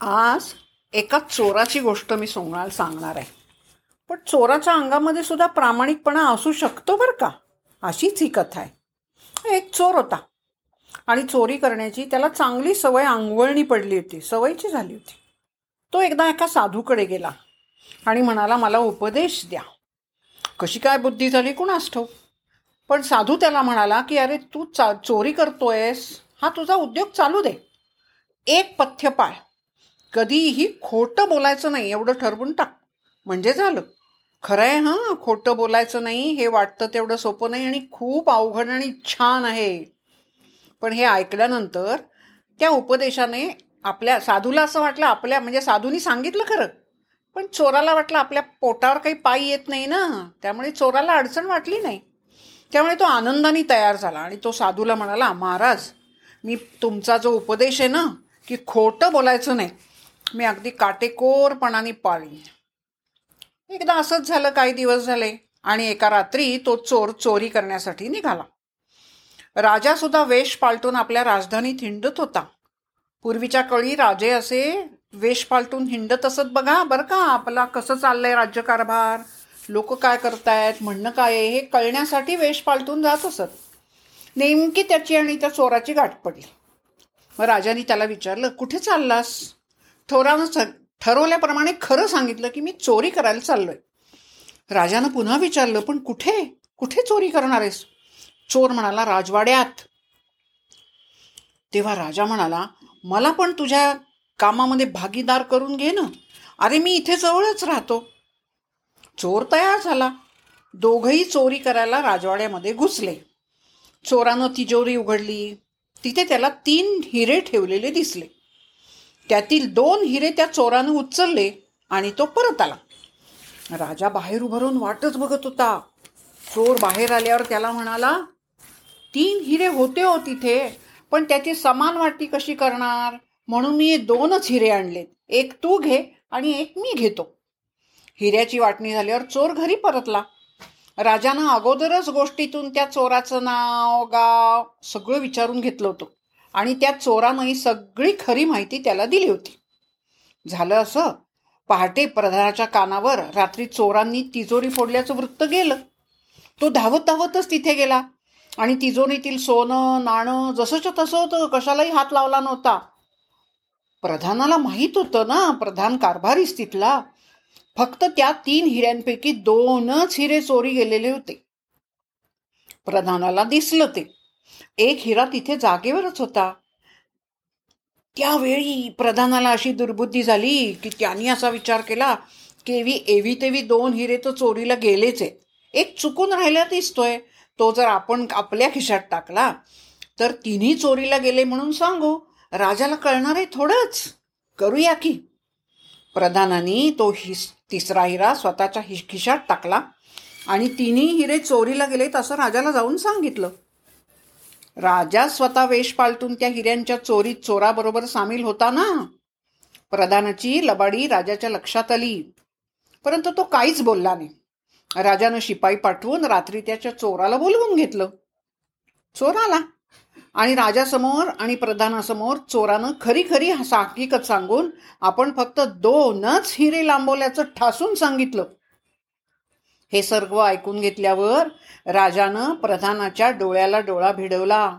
आज एका चोराची गोष्ट मी सोंगाल सांगणार आहे. पण चोराच्या अंगामध्ये सुद्धा प्रामाणिकपणा असू शकतो बरं का? अशीच ही कथा आहे. एक चोर होता. आणि चोरी करण्याची त्याला चांगली सवय अंगवळणी पडली होती. सवयीची झाली होती. तो एकदा एका साधूकडे गेला आणि म्हणाला मला उपदेश द्या. कशी काय बुद्धी झाली कुणास ठाऊक? पण साधू त्याला म्हणाला की अरे तू चा चोरी करतोयस. हा तुझा उद्योग चालू दे. एक पथ्य पाळ. कधीही खोटं बोलायचं नाही एवढं ठरवून टाक. म्हणजे झालं. खरं आहे हां खोटं बोलायचं नाही हे वाटतं तेवढं सोपं नाही आणि खूप अवघड आणि छान आहे. पण हे ऐकल्यानंतर त्या उपदेशाने आपल्या साधूला असं वाटलं आपल्या म्हणजे साधूनी सांगितलं खरं. पण चोराला वाटलं आपल्या पोटावर काही पाय येत नाही ना. त्यामुळे चोराला अडचण वाटली नाही. त्यामुळे तो आनंदाने तयार झाला आणि तो साधूला म्हणाला महाराज मी तुमचा जो उपदेश आहे ना की खोटं बोलायचं नाही मी अगदी काटेकोरपणाने पाळी. एकदा असंच झालं काही दिवस झाले आणि एका रात्री तो चोर चोरी करण्यासाठी निघाला. राजा सुद्धा वेश पालटून आपल्या राजधानीत हिंडत होता. पूर्वीच्या काळी राजे असे वेश पालटून हिंडत असत बघा बरं का आपला कसं चाललंय राज्यकारभार लोक काय करतायत म्हणणं काय आहे हे कळण्यासाठी वेश पालटून जात असत. नेमकी त्याची आणि त्या चोराची गाठ पडली. मग राजाने त्याला विचारलं कुठे चाललास? थोरानं ठरवल्याप्रमाणे खरं सांगितलं की मी चोरी करायला चाललोय. राजानं पुन्हा विचारलं पण कुठे? कुठे चोरी करणार आहेस? चोर म्हणाला राजवाड्यात. तेव्हा राजा म्हणाला मला पण तुझ्या कामामध्ये भागीदार करून घे ना. अरे मी इथे जवळच राहतो. चोर तयार झाला. दोघही चोरी करायला राजवाड्यामध्ये घुसले. चोरानं तिजोरी उघडली. तिथे त्याला तीन हिरे ठेवलेले दिसले. त्यातील दोन हिरे त्या चोरानं उचलले आणि तो परत आला. राजा बाहेर उभारून वाटच बघत होता. चोर बाहेर आल्यावर त्याला म्हणाला तीन हिरे होते हो तिथे पण त्याची समान वाटी कशी करणार? म्हणून मी दोनच हिरे आणलेत. एक तू घे आणि एक मी घेतो. हिऱ्याची वाटणी झाल्यावर चोर घरी परतला. राजानं अगोदरच गोष्टीतून त्या चोराचं नाव गाव सगळं विचारून घेतलं होतं. आणि त्या चोरानं ही सगळी खरी माहिती त्याला दिली होती. झालं असं पहाटे प्रधानाच्या कानावर रात्री चोरांनी तिजोरी फोडल्याचं वृत्त गेलं. तो धावत धावतच तिथे गेला आणि तिजोरीतील सोनं नाणं जसंच्या तसं होतं कशालाही हात लावला नव्हता. प्रधानाला माहीत होतं ना प्रधान कारभारीच तिथला फक्त त्या तीन हिऱ्यांपैकी दोनच हिरे चोरी गेलेले होते. प्रधानाला दिसलं ते. एक हिरा तिथे जागेवरच होता. त्यावेळी प्रधानाला अशी दुर्बुद्धी झाली की त्यांनी असा विचार केला की एवी एवी तेवी दोन हिरे तर चोरीला गेलेच आहेत. एक चुकून राहिला दिसतोय. तो जर आपण आपल्या खिशात टाकला तर तिन्ही चोरीला गेले म्हणून सांगू. राजाला कळणार आहे थोडंच. करूया की. प्रधानानी तो हिस तिसरा हिरा स्वतःच्या हि खिशात टाकला आणि तिन्ही हिरे चोरीला गेलेत असं राजाला जाऊन सांगितलं. राजा स्वतः वेश पालटून त्या हिऱ्यांच्या चोरीत चोराबरोबर सामील होता ना प्रधानाची लबाडी राजाच्या लक्षात आली. परंतु तो काहीच बोलला नाही. राजानं शिपाई पाठवून रात्री त्याच्या चोराला बोलवून घेतलं. चोर आला. आणि राजासमोर आणि प्रधानासमोर चोरानं खरी खरी हकीकत सांगून आपण फक्त दोनच हिरे लांबवल्याचं ठासून सांगितलं. हे सर्व ऐकून घेतल्यावर राजानं प्रधानाच्या डोळ्याला डोळा भिडवला.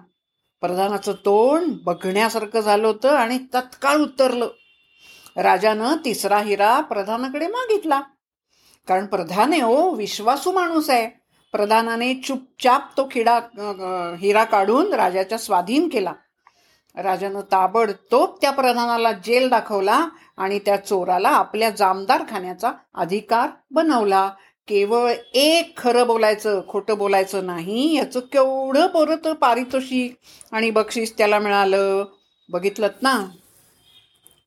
प्रधानाचं तोंड बघण्यासारखं झालं होतं आणि तत्काळ उतरलं. राजानं तिसरा हिरा प्रधानाकडे मागितला. कारण प्रधान आहे हो विश्वासू माणूस आहे. प्रधानाने चुपचाप तो खिडा हिरा काढून राजाच्या स्वाधीन केला. राजानं ताबडतोब त्या प्रधानाला जेल दाखवला आणि त्या चोराला आपल्या जामदार खाण्याचा अधिकार बनवला. केवळ एक खरं बोलायचं खोटं बोलायचं नाही याचं केवढं परत पारितोषिक आणि बक्षीस त्याला मिळालं. बघितलं ना?